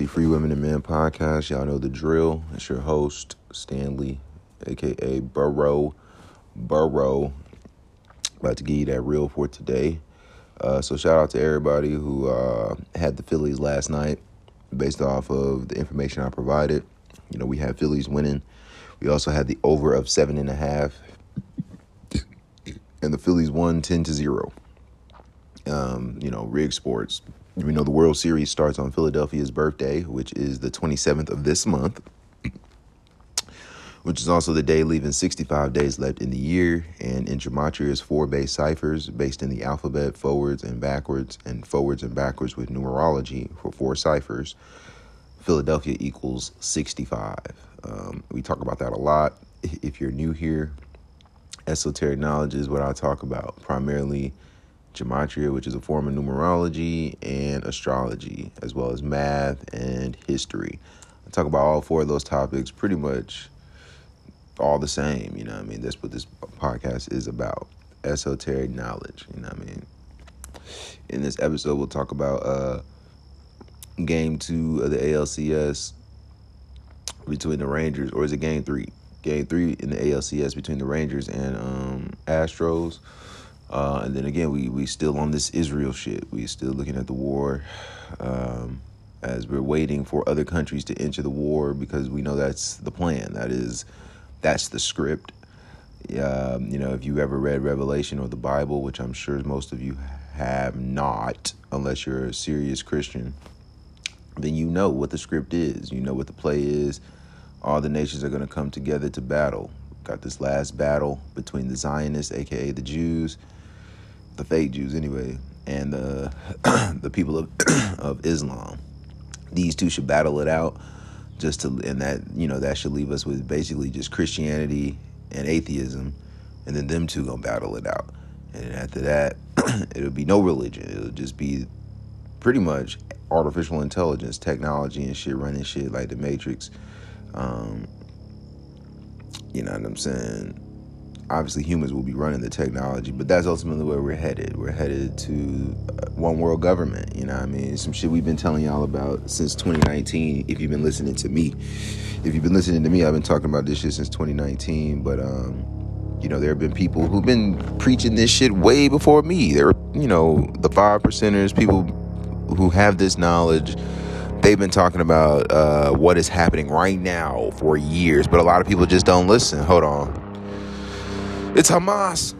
Legacy Free Women and Men podcast. Y'all know the drill. It's your host, Stanley, aka Burrow. Burrow. About to give you that reel for today. Uh, so, shout out to everybody who uh, had the Phillies last night based off of the information I provided. You know, we had Phillies winning. We also had the over of seven and a half. And the Phillies won 10 to 0. Um, you know, Rig Sports we know the World Series starts on Philadelphia's birthday, which is the 27th of this month, which is also the day leaving 65 days left in the year. And in Gematria is four base ciphers based in the alphabet forwards and backwards, and forwards and backwards with numerology for four ciphers. Philadelphia equals 65. Um, we talk about that a lot. If you're new here, esoteric knowledge is what I talk about primarily gematria, which is a form of numerology and astrology, as well as math and history. I talk about all four of those topics pretty much all the same, you know I mean? That's what this podcast is about esoteric knowledge, you know I mean? In this episode, we'll talk about uh, game two of the ALCS between the Rangers, or is it game three? Game three in the ALCS between the Rangers and um, Astros. Uh, and then again, we we still on this Israel shit. We still looking at the war um, as we're waiting for other countries to enter the war because we know that's the plan. That is, that's the script. Um, you know, if you ever read Revelation or the Bible, which I'm sure most of you have not, unless you're a serious Christian, then you know what the script is. You know what the play is. All the nations are going to come together to battle. Got this last battle between the Zionists, aka the Jews, the fake Jews anyway, and the the people of of Islam. These two should battle it out just to and that you know that should leave us with basically just Christianity and atheism and then them two gonna battle it out. And after that, it'll be no religion. It'll just be pretty much artificial intelligence, technology, and shit running shit like the Matrix. Um, you know what I'm saying? Obviously, humans will be running the technology, but that's ultimately where we're headed. We're headed to uh, one world government. You know I mean? Some shit we've been telling y'all about since 2019. If you've been listening to me, if you've been listening to me, I've been talking about this shit since 2019. But um, you know, there have been people who've been preaching this shit way before me. There, you know, the five percenters, people who have this knowledge they've been talking about uh, what is happening right now for years, but a lot of people just don't listen. Hold on. It's Hamas.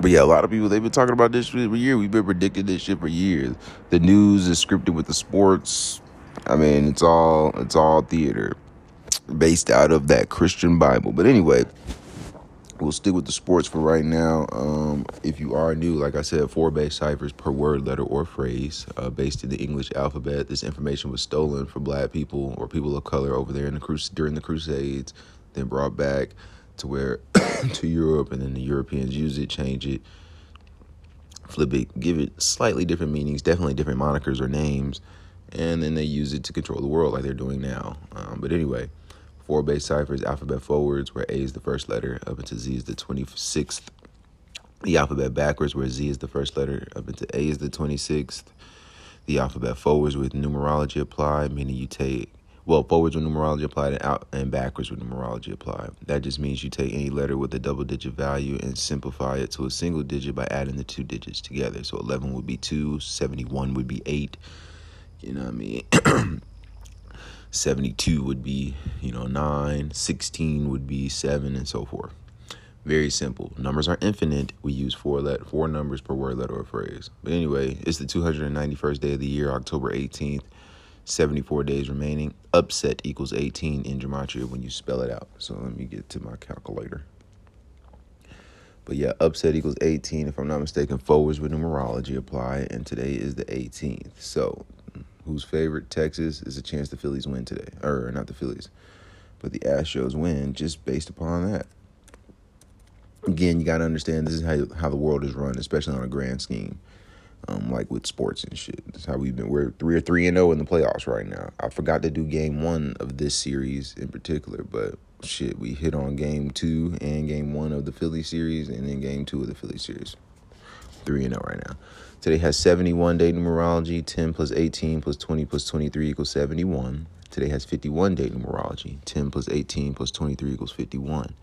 But yeah, a lot of people they've been talking about this for years. We've been predicting this shit for years. The news is scripted with the sports. I mean, it's all it's all theater based out of that Christian Bible. But anyway, we'll stick with the sports for right now. Um, if you are new, like I said, four base ciphers per word, letter, or phrase uh, based in the English alphabet. This information was stolen from black people or people of color over there in the crus- during the Crusades, then brought back to where to Europe, and then the Europeans use it, change it, flip it, give it slightly different meanings, definitely different monikers or names, and then they use it to control the world like they're doing now. Um, but anyway four base ciphers, alphabet forwards, where A is the first letter, up into Z is the 26th. The alphabet backwards, where Z is the first letter, up into A is the 26th. The alphabet forwards with numerology applied, meaning you take, well, forwards with numerology applied and, out, and backwards with numerology applied. That just means you take any letter with a double digit value and simplify it to a single digit by adding the two digits together. So 11 would be 2, 71 would be 8. You know what I mean? 72 would be, you know, 9, 16 would be 7 and so forth. Very simple. Numbers are infinite. We use four let four numbers per word, letter, or phrase. But anyway, it's the 291st day of the year, October 18th. 74 days remaining. Upset equals 18 in gematria when you spell it out. So let me get to my calculator. But yeah, upset equals 18. If I'm not mistaken, forwards with numerology apply. And today is the 18th. So whose favorite Texas is a chance the Phillies win today, or not the Phillies, but the Astros win just based upon that. Again, you got to understand this is how how the world is run, especially on a grand scheme, um, like with sports and shit. That's how we've been. We're three or three and zero oh in the playoffs right now. I forgot to do game one of this series in particular, but shit, we hit on game two and game one of the Philly series, and then game two of the Philly series. Three and zero oh right now. Today has 71 day numerology. 10 plus 18 plus 20 plus 23 equals 71. Today has 51 day numerology. 10 plus 18 plus 23 equals 51.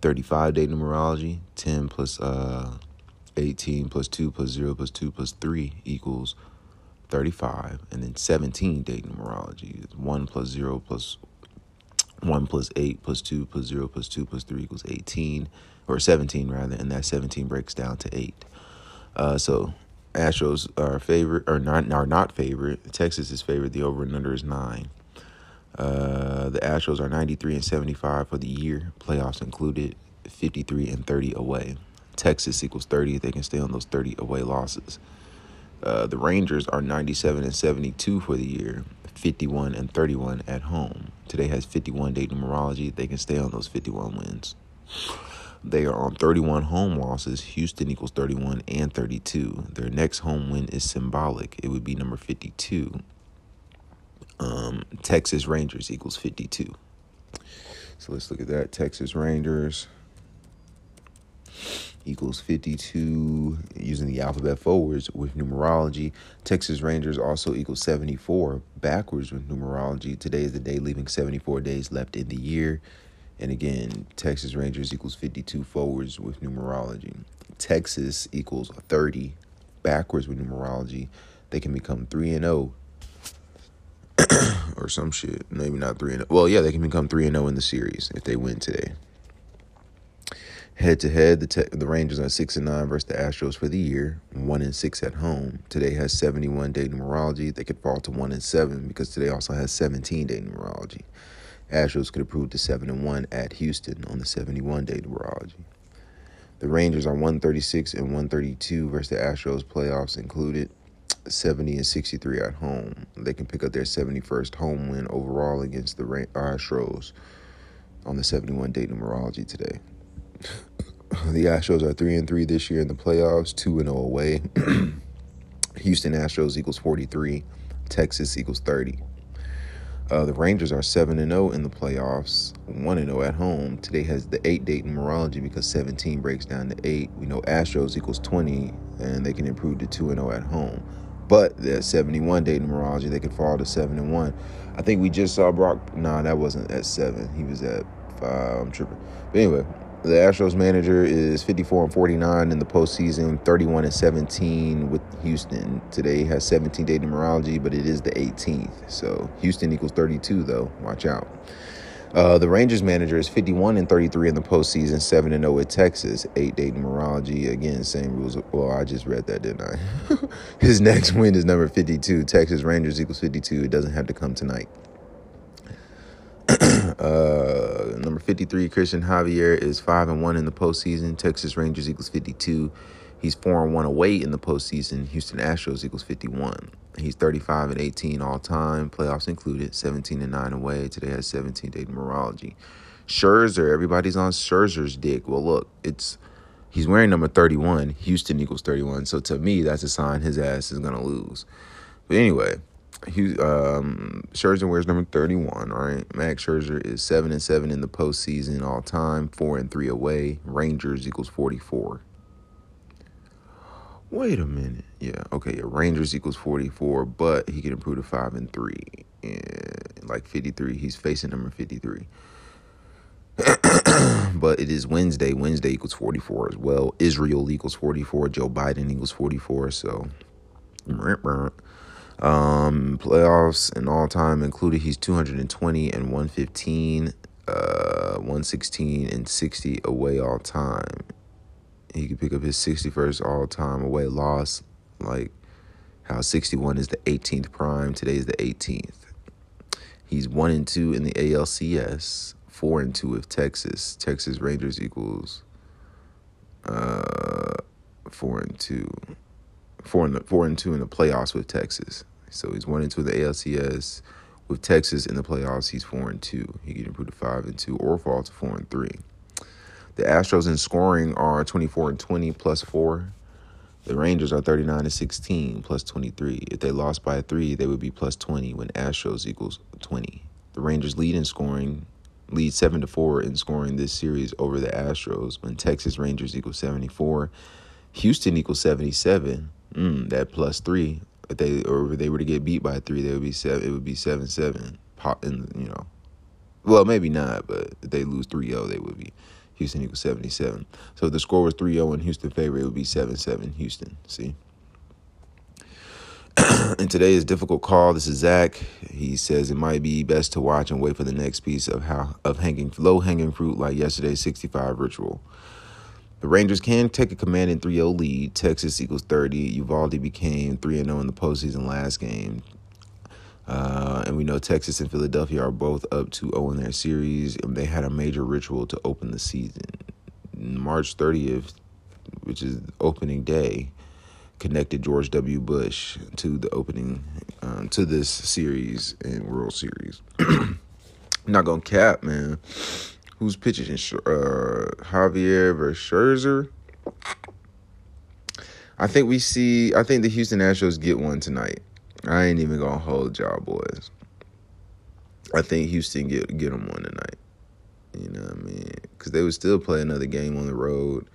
35 day numerology. 10 plus uh, 18 plus 2 plus 0 plus 2 plus 3 equals 35. And then 17 day numerology. 1 plus 0 plus 1 plus 8 plus 2 plus 0 plus 2 plus 3 equals 18, or 17 rather, and that 17 breaks down to 8. Uh, so Astros are favorite or not are not favorite. Texas is favorite. The over and under is nine. Uh, the Astros are 93 and 75 for the year, playoffs included, 53 and 30 away. Texas equals 30 if they can stay on those 30 away losses. Uh, the Rangers are 97 and 72 for the year, 51 and 31 at home. Today has 51 day numerology. They can stay on those 51 wins. They are on 31 home losses. Houston equals 31 and 32. Their next home win is symbolic. It would be number 52. Um, Texas Rangers equals 52. So let's look at that. Texas Rangers equals 52 using the alphabet forwards with numerology. Texas Rangers also equals 74 backwards with numerology. Today is the day leaving 74 days left in the year. And again, Texas Rangers equals 52 forwards with numerology. Texas equals 30 backwards with numerology. They can become 3 and 0 or some shit. Maybe not 3 and 0. Well, yeah, they can become 3 and 0 in the series if they win today. Head to head, the te- the Rangers are six and nine versus the Astros for the year, one and six at home. Today has seventy one day numerology. They could fall to one and seven because today also has seventeen day numerology. Astros could improve to seven and one at Houston on the seventy one day numerology. The Rangers are one thirty six and one thirty two versus the Astros playoffs included. 70 and 63 at home. They can pick up their 71st home win overall against the Astros on the 71 day numerology today. the Astros are 3 and 3 this year in the playoffs, 2 and 0 away. Houston Astros equals 43, Texas equals 30. Uh, the Rangers are 7 and 0 in the playoffs, 1 and 0 at home. Today has the 8 date in numerology because 17 breaks down to 8. We know Astros equals 20 and they can improve to 2 and 0 at home. But the 71 day numerology, they could fall to 7 and 1. I think we just saw Brock. Nah, that wasn't at 7. He was at 5. I'm tripping. But anyway, the Astros manager is 54 and 49 in the postseason, 31 and 17 with Houston. Today has 17 day numerology, but it is the 18th. So Houston equals 32, though. Watch out. Uh, the Rangers manager is 51 and 33 in the postseason, 7 and 0 with Texas, 8 day numerology. Again, same rules. Well, I just read that, didn't I? His next win is number 52. Texas Rangers equals 52. It doesn't have to come tonight. uh, number 53, Cristian Javier is 5 and 1 in the postseason. Texas Rangers equals 52. He's 4 and 1 away in the postseason. Houston Astros equals 51. He's 35 and 18 all time, playoffs included, 17 and 9 away. Today has 17 day numerology. Scherzer, everybody's on Scherzer's dick. Well, look, it's he's wearing number 31. Houston equals 31. So to me, that's a sign his ass is going to lose. But anyway, he, um, Scherzer wears number 31, all right? Max Scherzer is 7 and 7 in the postseason all time, 4 and 3 away. Rangers equals 44. Wait a minute. Yeah, okay, yeah, Rangers equals 44, but he can improve to 5 and 3. And like 53, he's facing number 53. but it is Wednesday. Wednesday equals 44 as well. Israel equals 44. Joe Biden equals 44. So, um, playoffs and all time included, he's 220 and 115, uh, 116 and 60 away all time. He could pick up his 61st all time away loss, like how 61 is the 18th prime. Today is the 18th. He's 1 and 2 in the ALCS, 4 and 2 with Texas. Texas Rangers equals uh, 4 and 2 four and four and two in the playoffs with Texas. So he's one and two in the ALCS. With Texas in the playoffs, he's four and two. He can improve to five and two or fall to four and three. The Astros in scoring are 24 and 20 plus four. The Rangers are 39 and 16 plus 23. If they lost by three, they would be plus 20 when Astros equals 20. The Rangers lead in scoring, lead 7 to 4 in scoring this series over the Astros when Texas Rangers equals 74. Houston equals 77. Mm, that plus three. If they or if they were to get beat by three, they would be seven. It would be seven seven. Pop in you know, well maybe not, but if they lose 3-0, they would be Houston equals seventy seven. So if the score was 3-0 in Houston favor, it would be seven seven Houston. See. and today is difficult call. This is Zach. He says it might be best to watch and wait for the next piece of how of hanging low hanging fruit like yesterday's 65 ritual. The Rangers can take a commanding 3 0 lead. Texas equals 30. Eovaldi became 3 0 in the postseason last game. Uh, and we know Texas and Philadelphia are both up 2 0 in their series. And they had a major ritual to open the season. March 30th, which is opening day, connected George W. Bush to the opening, um, to this series and World Series. Not to cap, man. Who's pitching? Uh, Javier versus Scherzer. I think we see. I think the Houston Astros get one tonight. I ain't even gonna hold y'all boys. I think Houston get get them one tonight. You know what I mean? Because they would still play another game on the road.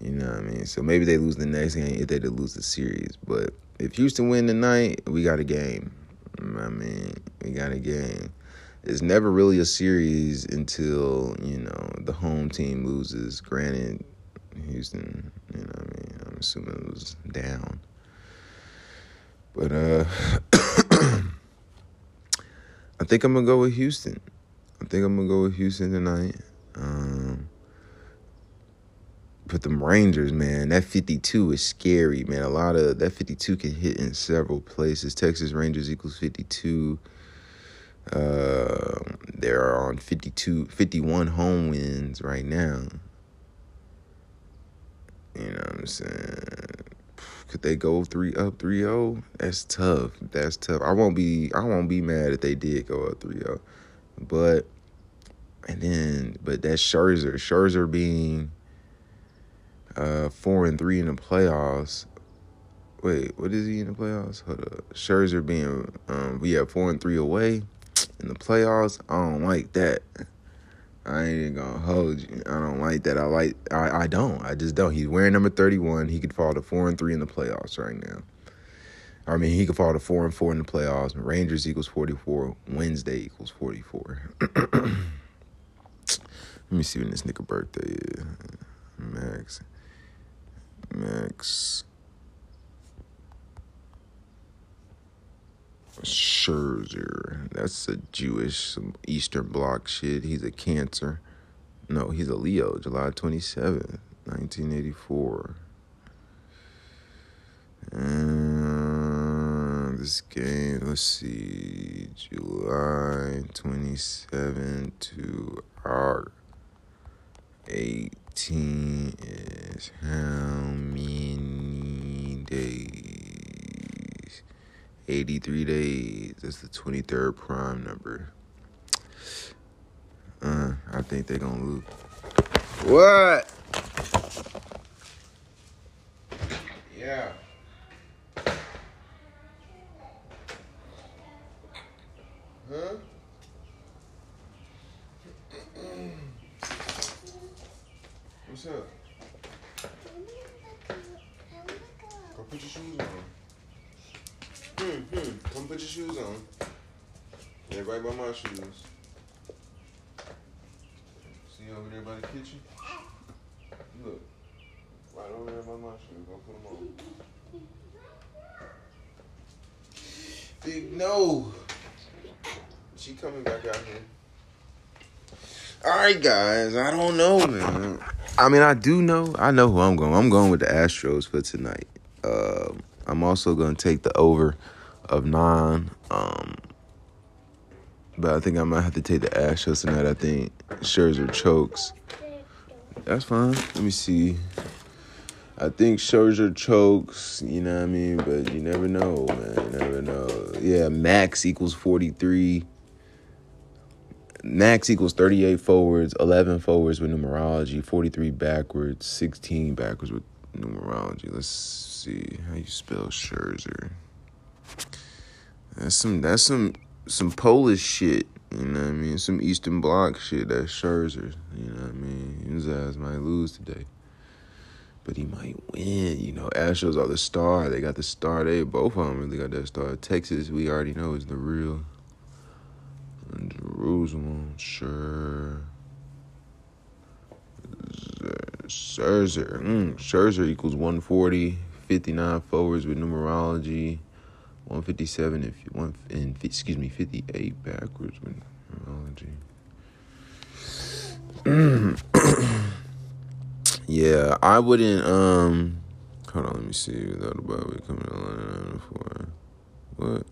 You know what I mean? So maybe they lose the next game if they did lose the series. But if Houston win tonight, we got a game. I mean, we got a game it's never really a series until you know the home team loses. Granted, Houston, you know, I mean, I'm assuming it was down, but uh, I think I'm gonna go with Houston. I think I'm gonna go with Houston tonight. Um, with them Rangers, man. That 52 is scary, man. A lot of that 52 can hit in several places. Texas Rangers equals 52. Uh, they're on 52, 51 home wins right now. You know what I'm saying? Could they go three up 3-0? That's tough. That's tough. I won't be I won't be mad if they did go up 3-0. But and then but that Scherzer, Scherzer being uh four and three in the playoffs. Wait, what is he in the playoffs? Hold up. Scherzer being um we have four and three away in the playoffs. I don't like that. I ain't gonna hold you. I don't like that. I like I, I don't. I just don't. He's wearing number 31. He could fall to four and three in the playoffs right now. I mean, he could fall to four and four in the playoffs. Rangers equals 44. Wednesday equals 44. Let me see when this nigga birthday is. Max. Max. Scherzer. That's a Jewish, Eastern Bloc shit. He's a Cancer. No, he's a Leo. July 27th, 1984. And this game, let's see, July 27 to our 18 is how many days? 83 days. That's the 23rd prime number. Uh, I think they're gonna lose. What? Yeah. Huh? What's up? Go put your shoes on. Hmm, hmm. Come put your shoes on. Yeah, right by my shoes. See over there by the kitchen? Look. Right over there by my shoes. Go put them on. Big no. She coming back out here. All right, guys. I don't know, man. I mean, I do know. I know who I'm going. I'm going with the Astros for tonight. Um, I'm also going to take the over of nine. Um, but I think I might have to take the Astros tonight. I think Scherzer chokes. That's fine. Let me see. I think Scherzer chokes, you know what I mean? But you never know, man. You never know. Yeah, max equals 43. Max equals 38 forwards, 11 forwards with numerology, 43 backwards, 16 backwards with numerology. Let's see how you spell Scherzer. That's some that's some some Polish shit, you know what I mean? Some Eastern Bloc shit, that's Scherzer, you know what I mean? His ass might lose today. But he might win, you know. Astros are the star. They got the star. They both of them really got that star. Texas, we already know is the real. Jerusalem, sure. Scherzer, mm, Scherzer equals 140, 59 forwards with numerology, 157 and one and excuse me, 58 backwards with numerology. yeah, I wouldn't. Um, hold on, let me see. Without a Bible coming to London for what?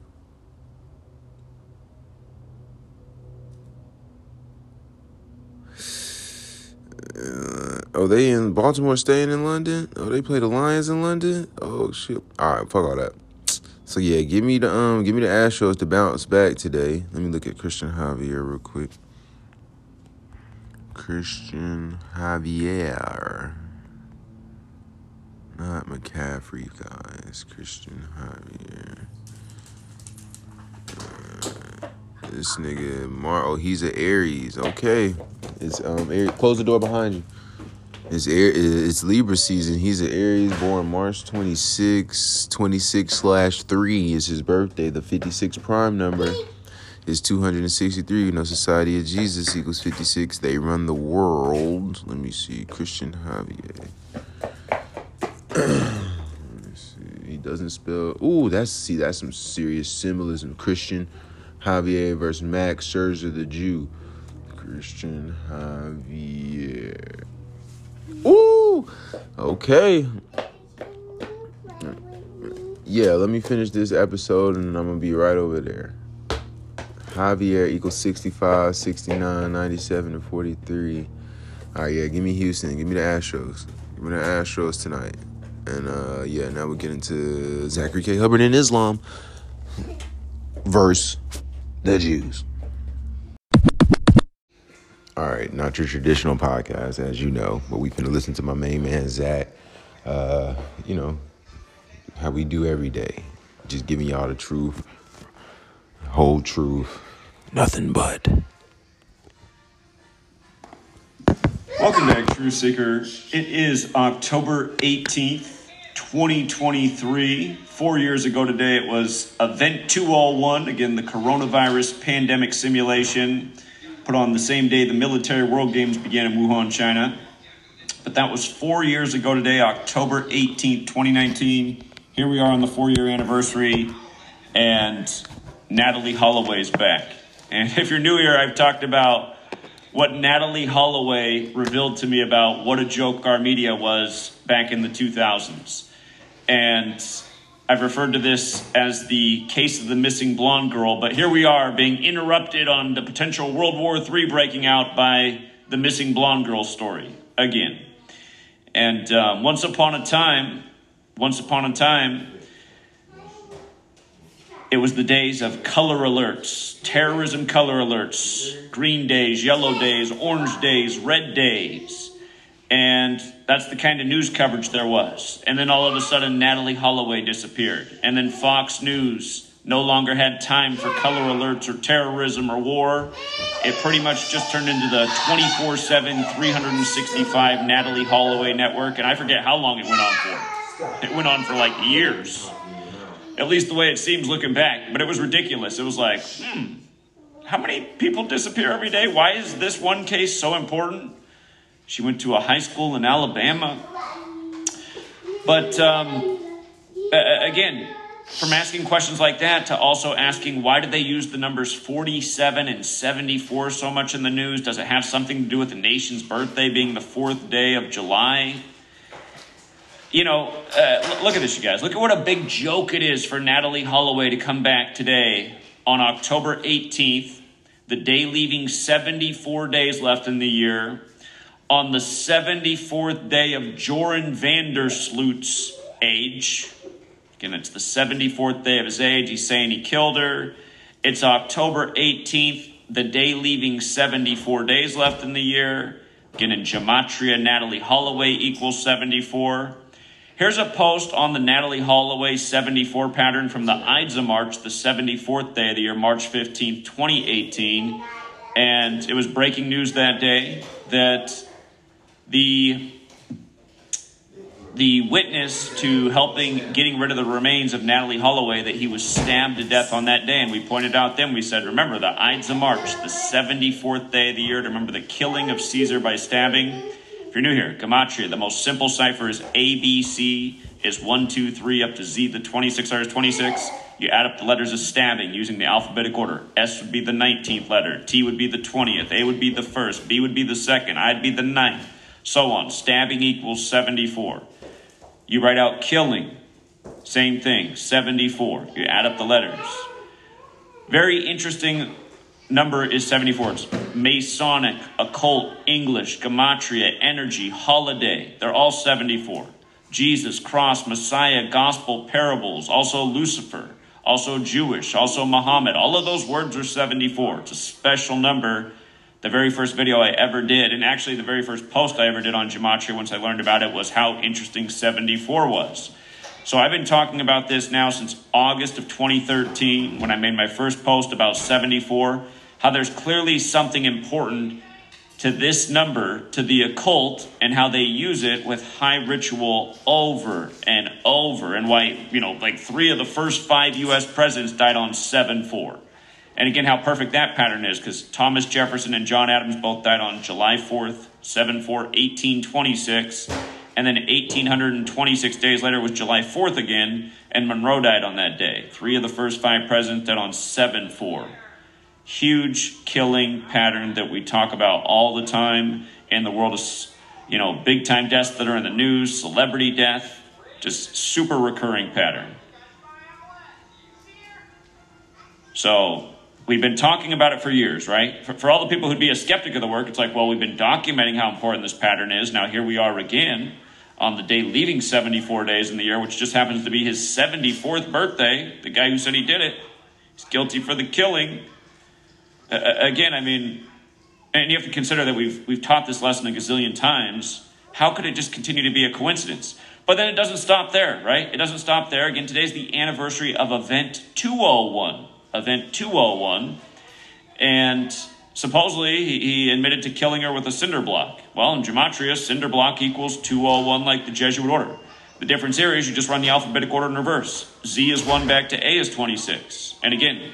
Uh, oh, they in Baltimore staying in London? Oh, they play the Lions in London? Oh shit. Alright, fuck all that. So yeah, give me the um give me the Astros to bounce back today. Let me look at Cristian Javier real quick. Cristian Javier. Not McCaffrey, guys. Cristian Javier. Uh, this nigga Mar oh he's an Aries. Okay. It's um Aries. close the door behind you. It's Air it's Libra season. He's an Aries born March 26, 26 slash 3 is his birthday. The 56 prime number is 263. You know, Society of Jesus equals 56. They run the world. Let me see. Cristian Javier. Let me see. He doesn't spell. Ooh, that's see, that's some serious symbolism. Christian Javier versus Max Scherzer, the Jew. Cristian Javier. Ooh, Okay. Yeah, let me finish this episode and I'm gonna be right over there. Javier equals 65, 69, 97, and 43. All right, yeah, give me Houston. Give me the Astros. Give me the Astros tonight. And uh, yeah, now we get into Zachary K. Hubbard and Islam verse the Jews. All right, not your traditional podcast, as you know, but we finna listen to my main man Zach. Uh, you know how we do every day, just giving y'all the truth, whole truth, nothing but. Welcome back, Truth Seeker. It is October 18th, 2023. Four years ago today, it was Event 201, again, the coronavirus pandemic simulation, put on the same day the military world games began in Wuhan, China. But that was four years ago today, October 18th, 2019. Here we are on the four year anniversary, and Natalee Holloway's back. And if you're new here, I've talked about what Natalee Holloway revealed to me about what a joke our media was back in the 2000s. And I've referred to this as the case of the missing blonde girl, but here we are being interrupted on the potential World War III breaking out by the missing blonde girl story again. And um, once upon a time, once upon a time, it was the days of color alerts, terrorism color alerts, green days, yellow days, orange days, red days. And that's the kind of news coverage there was. And then all of a sudden, Natalee Holloway disappeared. And then Fox News no longer had time for color alerts or terrorism or war. It pretty much just turned into the 24 7, 365 Natalee Holloway network. And I forget how long it went on for. It went on for like years. At least the way it seems looking back. But it was ridiculous. It was like, hmm, how many people disappear every day? Why is this one case so important? She went to a high school in Alabama. But um, again, from asking questions like that to also asking why did they use the numbers 47 and 74 so much in the news? Does it have something to do with the nation's birthday being the fourth day of July? you know, uh, look at this, you guys. Look at what a big joke it is for Natalee Holloway to come back today on October 18th, the day leaving 74 days left in the year, on the 74th day of Joran van der Sloot's age. Again, it's the 74th day of his age. He's saying he killed her. It's October 18th, the day leaving 74 days left in the year. Again, in Gematria, Natalee Holloway equals 74. Here's a post on the Natalee Holloway 74 pattern from the Ides of March, the 74th day of the year, March 15, 2018. And it was breaking news that day that the the witness to helping getting rid of the remains of Natalee Holloway that he was stabbed to death on that day. And we pointed out then, we said, remember the Ides of March, the 74th day of the year, to remember the killing of Caesar by stabbing. If you're new here, Gematria, the most simple cipher is ABC is 1, 2, 3 up to Z, the 26 letters 26. You add up the letters of stabbing using the alphabetic order. S would be the 19th letter, T would be the 20th, A would be the first, B would be the second, I'd be the ninth, so on. Stabbing equals 74. You write out killing, same thing, 74. You add up the letters. Very interesting number is 74. It's Masonic, occult, English, Gematria, energy, holiday. They're all 74. Jesus, cross, Messiah, gospel, parables, also Lucifer, also Jewish, also Muhammad. All of those words are 74. It's a special number. The very first video I ever did, and actually the very first post I ever did on Gematria once I learned about it, was how interesting 74 was. So I've been talking about this now since August of 2013 when I made my first post about 74 how there's clearly something important to this number, to the occult, and how they use it with high ritual over and over, and why, you know, like three of the first five U.S. presidents died on 7 4. And again, how perfect that pattern is, because Thomas Jefferson and John Adams both died on July 4th, 7 4, 1826. And then 1826 days later was July 4th again, and Monroe died on that day. Three of the first five presidents died on 7 4 huge killing pattern that we talk about all the time in the world of you know, big time deaths that are in the news, celebrity death, just super recurring pattern. So we've been talking about it for years, right? For, for, all the people who'd be a skeptic of the work, it's like, well, we've been documenting how important this pattern is. Now here we are again on the day leaving 74 days in the year, which just happens to be his 74th birthday. The guy who said he did it, he's guilty for the killing. Uh, again, I mean, and you have to consider that we've we've taught this lesson a gazillion times. How could it just continue to be a coincidence? But then it doesn't stop there, right? It doesn't stop there. Again, today's the anniversary of Event 201. Event 201. And supposedly he admitted to killing her with a cinder block. Well, in Gematria, cinder block equals 201 like the Jesuit order. The difference here is you just run the alphabetic order in reverse. Z is 1 back to A is 26. And again,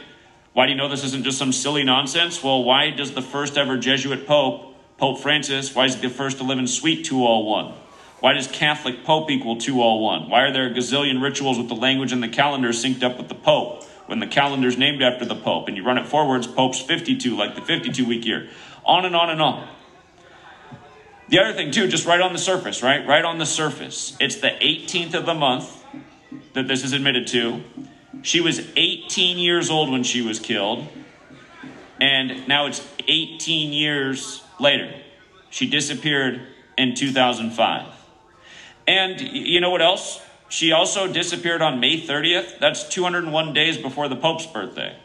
why do you know this isn't just some silly nonsense? Well, why does the first ever Jesuit Pope, Pope Francis, why is he the first to live in Suite 201? Why does Catholic Pope equal 201? Why are there a gazillion rituals with the language and the calendar synced up with the Pope? When the calendar's named after the Pope and you run it forwards, Pope's 52, like the 52 week year. On and on and on. The other thing, too, just right on the surface, right? Right on the surface. It's the 18th of the month that this is admitted to. She was 18 years old when she was killed, and now it's 18 years later. She disappeared in 2005. And you know what else? She also disappeared on May 30th. That's 201 days before the Pope's birthday.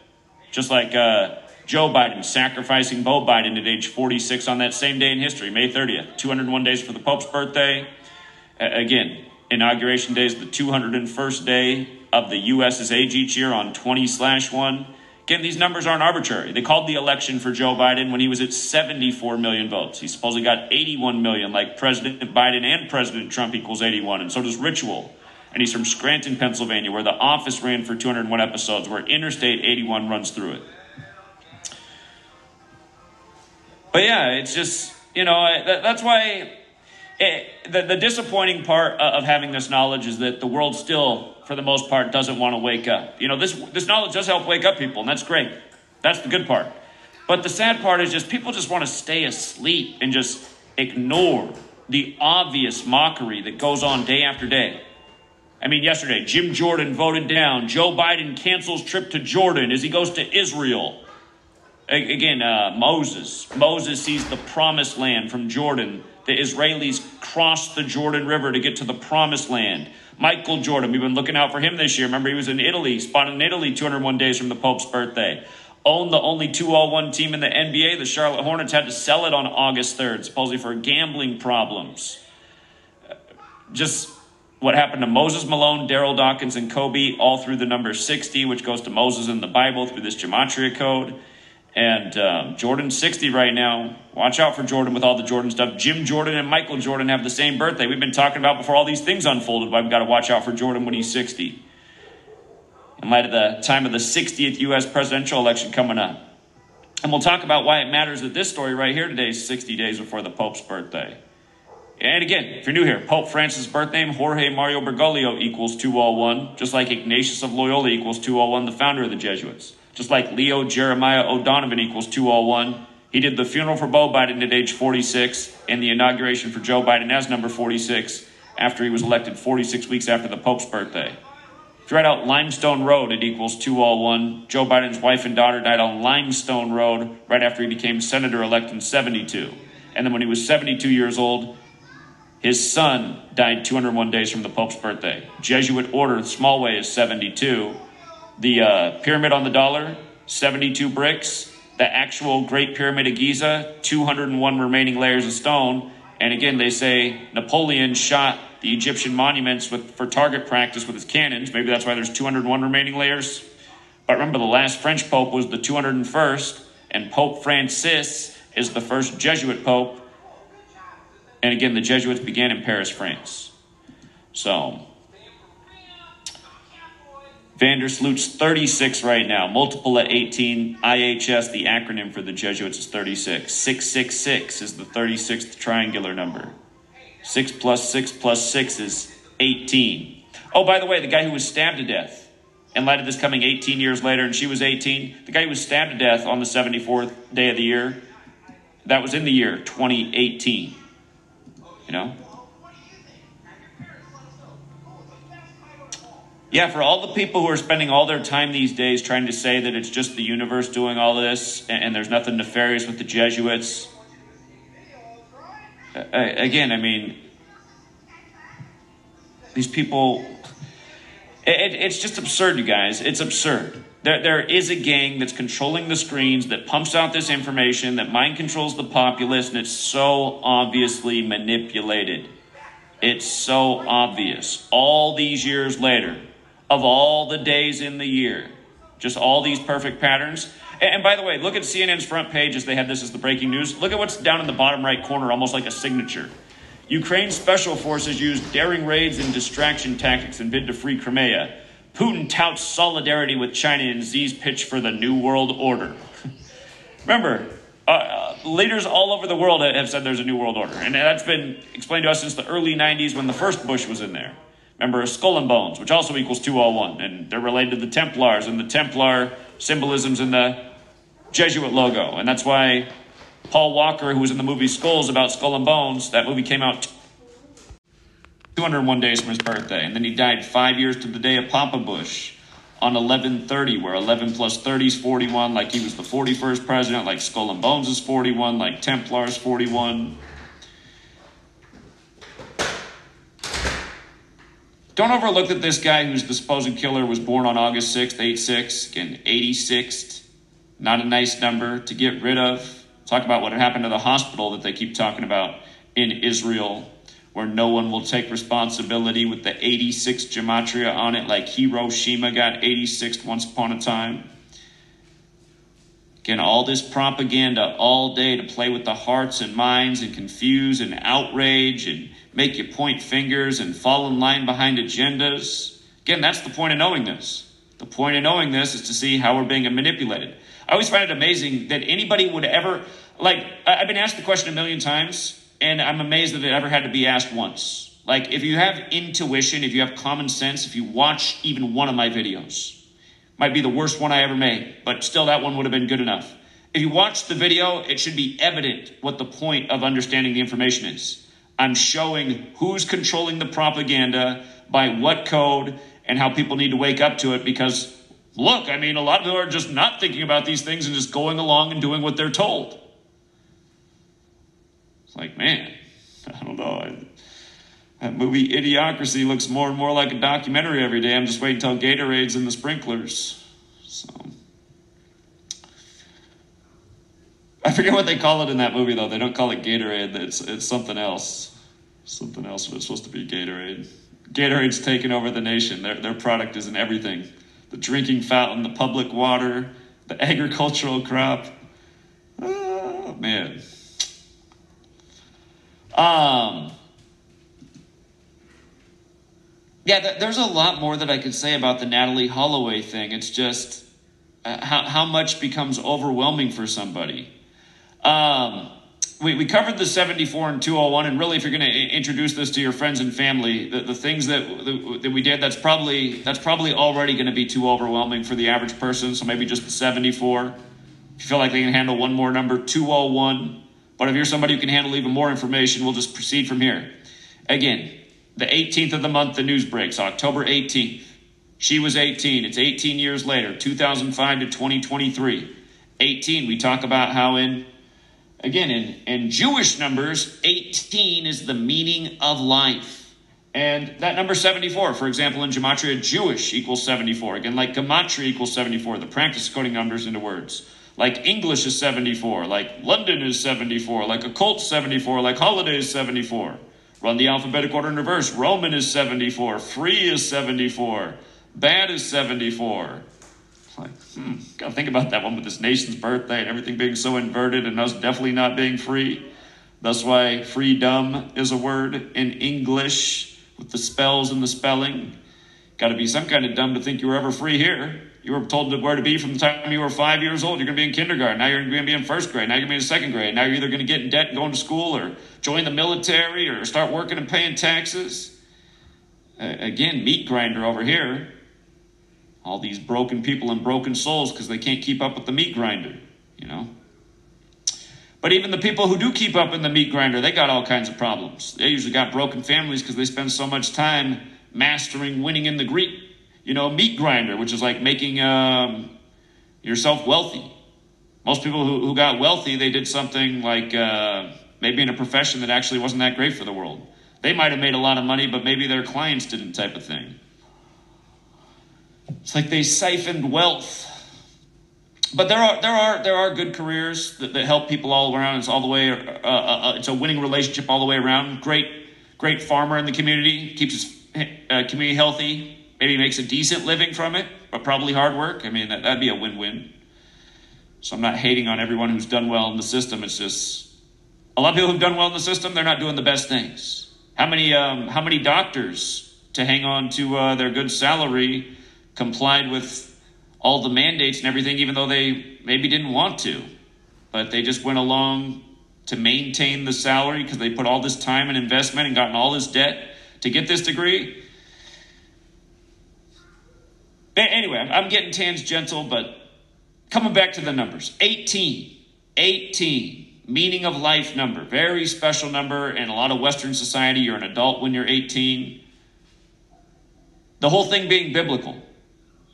Just like uh, Joe Biden sacrificing Bo Biden at age 46 on that same day in history, May 30th. 201 days for the Pope's birthday. Again, inauguration day is the 201st day of the U.S.'s age each year on 20 slash 1. Again, these numbers aren't arbitrary. They called the election for Joe Biden when he was at 74 million votes. He supposedly got 81 million, like President Biden and President Trump equals 81, and so does Ritual. And he's from Scranton, Pennsylvania, where The Office ran for 201 episodes, where Interstate 81 runs through it. But yeah, it's just, you know, that's why it, the, the disappointing part of having this knowledge is that the world still, for the most part, doesn't want to wake up. You know, this, this knowledge does help wake up people, and that's great. That's the good part. But the sad part is just people just want to stay asleep and just ignore the obvious mockery that goes on day after day. I mean, yesterday, Jim Jordan voted down. Joe Biden cancels trip to Jordan as he goes to Israel. Again, uh, Moses. Moses sees the promised land from Jordan the Israelis crossed the Jordan River to get to the promised land. Michael Jordan, we've been looking out for him this year. Remember, he was in Italy, spotted in Italy 201 days from the Pope's birthday. Owned the only 201 team in the NBA. The Charlotte Hornets had to sell it on August 3rd, supposedly for gambling problems. Just what happened to Moses Malone, Darryl Dawkins, and Kobe, all through the number 60, which goes to Moses in the Bible through this gematria code. And um, Jordan 60 right now. Watch out for Jordan with all the Jordan stuff. Jim Jordan and Michael Jordan have the same birthday. We've been talking about before all these things unfolded. Why we've got to watch out for Jordan when he's 60. In light of the time of the 60th U.S. presidential election coming up. And we'll talk about why it matters that this story right here today is 60 days before the Pope's birthday. And again, if you're new here, Pope Francis' birth name, Jorge Mario Bergoglio equals 201, just like Ignatius of Loyola equals 201, the founder of the Jesuits. Just like Leo Jeremiah O'Donovan equals 201. He did the funeral for Bo Biden at age 46 and the inauguration for Joe Biden as number 46 after he was elected 46 weeks after the Pope's birthday. If you write out Limestone Road, it equals 201. Joe Biden's wife and daughter died on Limestone Road right after he became senator elect in 72. And then when he was 72 years old, his son died 201 days from the Pope's birthday. Jesuit order, Smallway, is 72. The uh, pyramid on the dollar, 72 bricks. The actual Great Pyramid of Giza, 201 remaining layers of stone. And again, they say Napoleon shot the Egyptian monuments with, for target practice with his cannons. Maybe that's why there's 201 remaining layers. But remember, the last French pope was the 201st, and Pope Francis is the first Jesuit pope. And again, the Jesuits began in Paris, France. So, van der Sloot's 36 right now, multiple at 18. IHS, the acronym for the Jesuits, is 36. 666 is the 36th triangular number. 6 plus 6 plus 6 is 18. Oh, by the way, the guy who was stabbed to death, in light of this coming 18 years later, and she was 18, the guy who was stabbed to death on the 74th day of the year, that was in the year 2018. You know? Yeah, for all the people who are spending all their time these days trying to say that it's just the universe doing all this and, and there's nothing nefarious with the Jesuits. Again, I mean, these people, it, it's just absurd, you guys. It's absurd. There, there is a gang that's controlling the screens, that pumps out this information, that mind controls the populace, and it's so obviously manipulated. It's so obvious. All these years later, of all the days in the year. Just all these perfect patterns. And, by the way, look at CNN's front page as they had this as the breaking news. Look at what's down in the bottom right corner, almost like a signature. Ukraine's special forces used daring raids and distraction tactics in bid to free Crimea. Putin touts solidarity with China in Xi's pitch for the New World Order. Remember, uh, uh, leaders all over the world have said there's a New World Order. And that's been explained to us since the early 90s when the first Bush was in there. Remember, skull and bones, which also equals 201, and they're related to the Templars, and the Templar symbolism's in the Jesuit logo. And that's why Paul Walker, who was in the movie Skulls about Skull and Bones, that movie came out 201 days from his birthday. And then he died five years to the day of Papa Bush on 1130, where 11 plus 30 is 41, like he was the 41st president, like Skull and Bones is 41, like Templars 41. Don't overlook that this guy who's the supposed killer was born on August 6th, 86, again, 86th. Not a nice number to get rid of. Talk about what happened to the hospital that they keep talking about in Israel, where no one will take responsibility with the 86 gematria on it, like Hiroshima got 86 once upon a time. Again, all this propaganda all day to play with the hearts and minds and confuse and outrage and make you point fingers and fall in line behind agendas. Again, that's the point of knowing this. The point of knowing this is to see how we're being manipulated. I always find it amazing that anybody would ever, like, I've been asked the question a million times, and I'm amazed that it ever had to be asked once. Like, if you have intuition, if you have common sense, if you watch even one of my videos, might be the worst one I ever made, but still that one would have been good enough. If you watch the video, it should be evident what the point of understanding the information is. I'm showing who's controlling the propaganda, by what code, and how people need to wake up to it because, look, I mean, a lot of people are just not thinking about these things and just going along and doing what they're told. It's like, man, I don't know. I, that movie Idiocracy looks more and more like a documentary every day. I'm just waiting until Gatorade's in the sprinklers. So. I forget what they call it in that movie though. They don't call it Gatorade. It's it's something else. Something else. But it's supposed to be Gatorade. Gatorade's taken over the nation. Their their product is in everything. The drinking fountain, the public water, the agricultural crop. Oh man. Um. Yeah, there's a lot more that I could say about the Natalee Holloway thing. It's just uh, how how much becomes overwhelming for somebody. Um, we, we covered the 74 and 201, and really, if you're going to introduce this to your friends and family, the, the things that, that we did, that's probably that's probably already going to be too overwhelming for the average person. So maybe just the 74. If you feel like they can handle one more number, 201. But if you're somebody who can handle even more information, we'll just proceed from here. Again, the 18th of the month, the news breaks, October 18th. She was 18. It's 18 years later, 2005 to 2023. 18, we talk about how in Again, in, in Jewish numbers, 18 is the meaning of life. And that number 74, for example, in Gematria, Jewish equals 74. Again, like Gematria equals 74, the practice of coding numbers into words. Like English is 74, like London is 74, like occult 74, like holiday is 74. Run the alphabetic order in reverse. Roman is 74, free is 74, bad is 74. Like, hmm, gotta think about that one with this nation's birthday and everything being so inverted and us definitely not being free. That's why freedom is a word in English with the spells and the spelling. Got to be some kind of dumb to think you were ever free here. You were told where to be from the time you were five years old. You're going to be in kindergarten. Now you're going to be in first grade. Now you're going to be in second grade. Now you're either going to get in debt and going to school or join the military or start working and paying taxes. Uh, again, meat grinder over here all these broken people and broken souls because they can't keep up with the meat grinder, you know. But even the people who do keep up in the meat grinder, they got all kinds of problems. They usually got broken families because they spend so much time mastering winning in the Greek, you know, meat grinder, which is like making um, yourself wealthy. Most people who, who got wealthy, they did something like uh, maybe in a profession that actually wasn't that great for the world. They might have made a lot of money, but maybe their clients didn't, type of thing. It's like they siphoned wealth but there are there are there are good careers that, that help people all around. It's all the way. Uh, uh, uh, it's a winning relationship all the way around. Great great farmer in the community keeps his uh, community healthy. Maybe makes a decent living from it, but probably hard work. I mean that, that'd be a win win. So I'm not hating on everyone who's done well in the system. It's just a lot of people who've done well in the system. They're not doing the best things. How many um, how many doctors to hang on to uh, their good salary complied with all the mandates and everything, even though they maybe didn't want to. But they just went along to maintain the salary because they put all this time and investment and gotten all this debt to get this degree. Anyway, I'm getting tangential, but coming back to the numbers 18. 18. Meaning of life number. Very special number. In a lot of Western society, you're an adult when you're 18. The whole thing being biblical.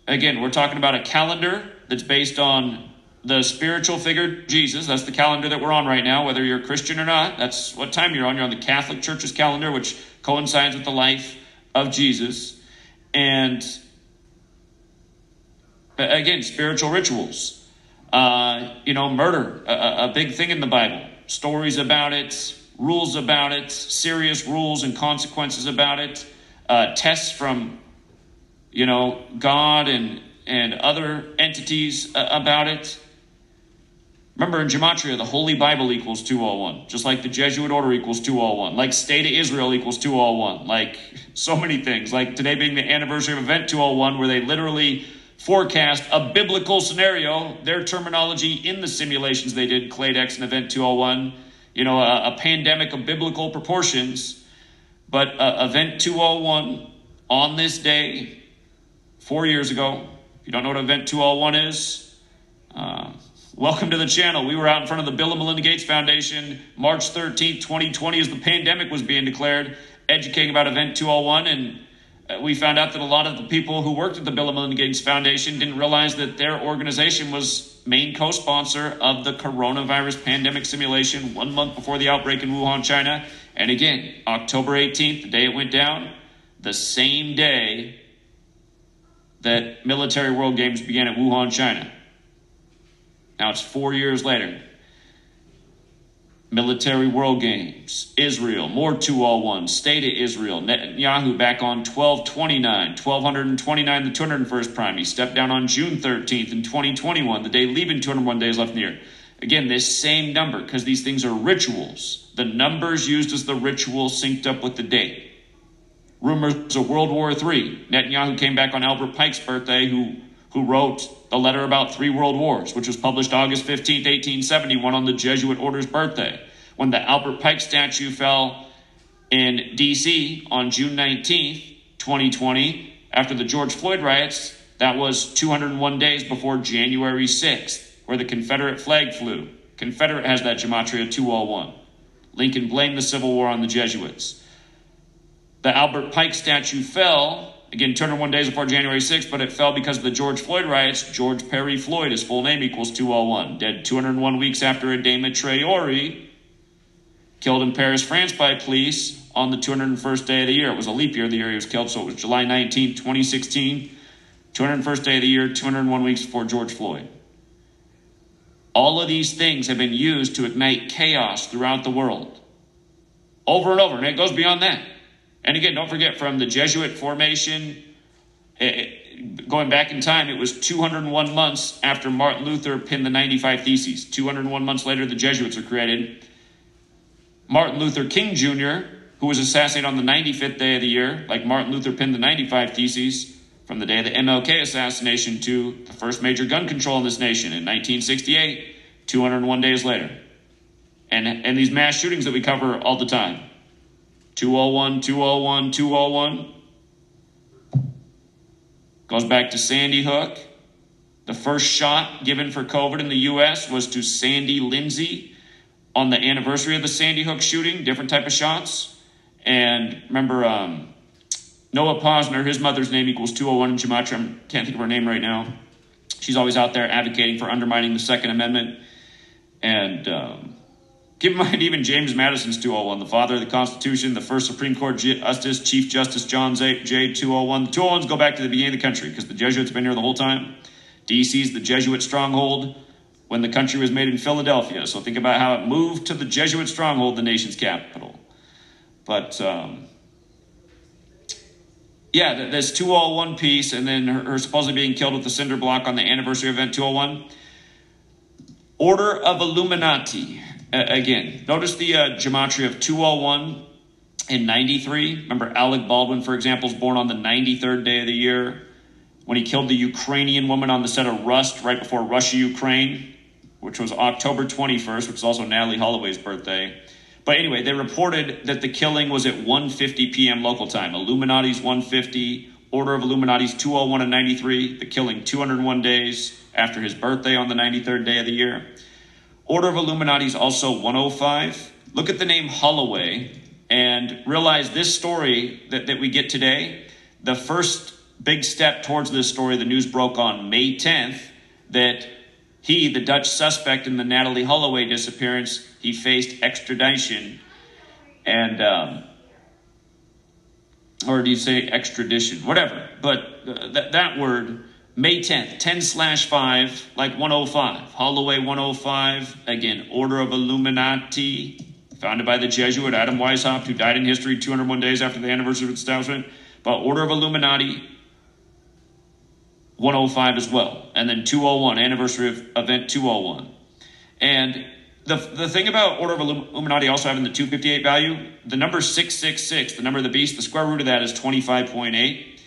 Again, we're talking about a calendar that's based on the spiritual figure Jesus. That's the calendar that we're on right now, whether you're a Christian or not. That's what time you're on. You're on the Catholic Church's calendar, which coincides with the life of Jesus. And again, spiritual rituals. Uh, you know, murder, a, a big thing in the Bible. Stories about it, rules about it, serious rules and consequences about it, uh, tests from you know, God and, and other entities uh, about it. Remember in Gematria, the Holy Bible equals 201, just like the Jesuit order equals 201, like State of Israel equals 201, like so many things, like today being the anniversary of Event 201, where they literally forecast a biblical scenario, their terminology in the simulations they did, Clade X and Event 201, you know, a, a pandemic of biblical proportions. But uh, Event 201 on this day four years ago. If you don't know what Event 201 is, uh, welcome to the channel. We were out in front of the Bill and Melinda Gates Foundation March 13th, 2020, as the pandemic was being declared, educating about Event 201. And Uh, we found out that a lot of the people who worked at the Bill and Melinda Gates Foundation didn't realize that their organization was main co-sponsor of the coronavirus pandemic simulation one month before the outbreak in Wuhan, China. And again, October 18th, the day it went down, the same day that military world games began at Wuhan, China. Now it's four years later. Military World Games, Israel, more 201, State of Israel, Netanyahu back on 1229, 1229, the 201st prime. He stepped down on June 13th in 2021, the day leaving 201 days left in the year. Again, this same number, because these things are rituals. The numbers used as the ritual synced up with the date rumors of World War III. Netanyahu came back on Albert Pike's birthday, who, who wrote the letter about three world wars, which was published August 15, 1871, on the Jesuit order's birthday. When the Albert Pike statue fell in D.C. on June 19, 2020, after the George Floyd riots, that was 201 days before January 6th, where the Confederate flag flew. Confederate has that gematria 201. Lincoln blamed the Civil War on the Jesuits. The Albert Pike statue fell, again, 201 days before January 6th, but it fell because of the George Floyd riots. George Perry Floyd, his full name equals 201, dead 201 weeks after Adama Traore, killed in Paris, France by police on the 201st day of the year. It was a leap year the year he was killed, so it was July 19, 2016. 201st day of the year, 201 weeks before George Floyd. All of these things have been used to ignite chaos throughout the world. Over and over, and it goes beyond that. And again, don't forget from the Jesuit formation, it, eh, eh, going back in time, it was 201 months after Martin Luther penned the 95 Theses. 201 months later, the Jesuits were created. Martin Luther King Jr., who was assassinated on the 95th day of the year, like Martin Luther penned the 95 Theses, from the day of the MLK assassination to the first major gun control in this nation in 1968, 201 days later. And, and these mass shootings that we cover all the time. 201, 201, 201. Goes back to Sandy Hook. The first shot given for COVID in the U.S. was to Sandy Lindsay on the anniversary of the Sandy Hook shooting, different type of shots. And remember, um, Noah Pozner, his mother's name equals 201 in Gematria. I can't think of her name right now. She's always out there advocating for undermining the Second Amendment. And um, keep in mind, even James Madison's 201, the father of the Constitution, the first Supreme Court Justice, Chief Justice John Jay. 201. The 201s go back to the beginning of the country because the Jesuits have been here the whole time. DC's the Jesuit stronghold when the country was made in Philadelphia. So think about how it moved to the Jesuit stronghold, the nation's capital. But um, yeah, this 201 piece, and then her, her, supposedly being killed with the cinder block on the anniversary event 201. Order of Illuminati. Again, notice the uh, gematria of 201 and 93. Remember, Alec Baldwin, for example, is born on the 93rd day of the year when he killed the Ukrainian woman on the set of Rust right before Russia Ukraine, which was October 21st, which is also Natalee Holloway's birthday. But anyway, they reported that the killing was at 1:50 p.m. local time. Illuminati's 150, Order of Illuminati's 201 and 93. The killing 201 days after his birthday on the 93rd day of the year. Order of Illuminati is also 105. Look at the name Holloway and realize this story that, that we get today. The first big step towards this story, the news broke on May 10th that he, the Dutch suspect in the Natalee Holloway disappearance, he faced extradition and, um, or do you say extradition? Whatever. But uh, that, that word, May 10th, 10 slash 5, like 105. Holloway 105, again, Order of Illuminati, founded by the Jesuit Adam Weishaupt, who died in history 201 days after the anniversary of its establishment. But Order of Illuminati, 105 as well. And then 201, anniversary of event 201. And the, the thing about Order of Illuminati also having the 258 value, the number 666, the number of the beast, the square root of that is 25.8.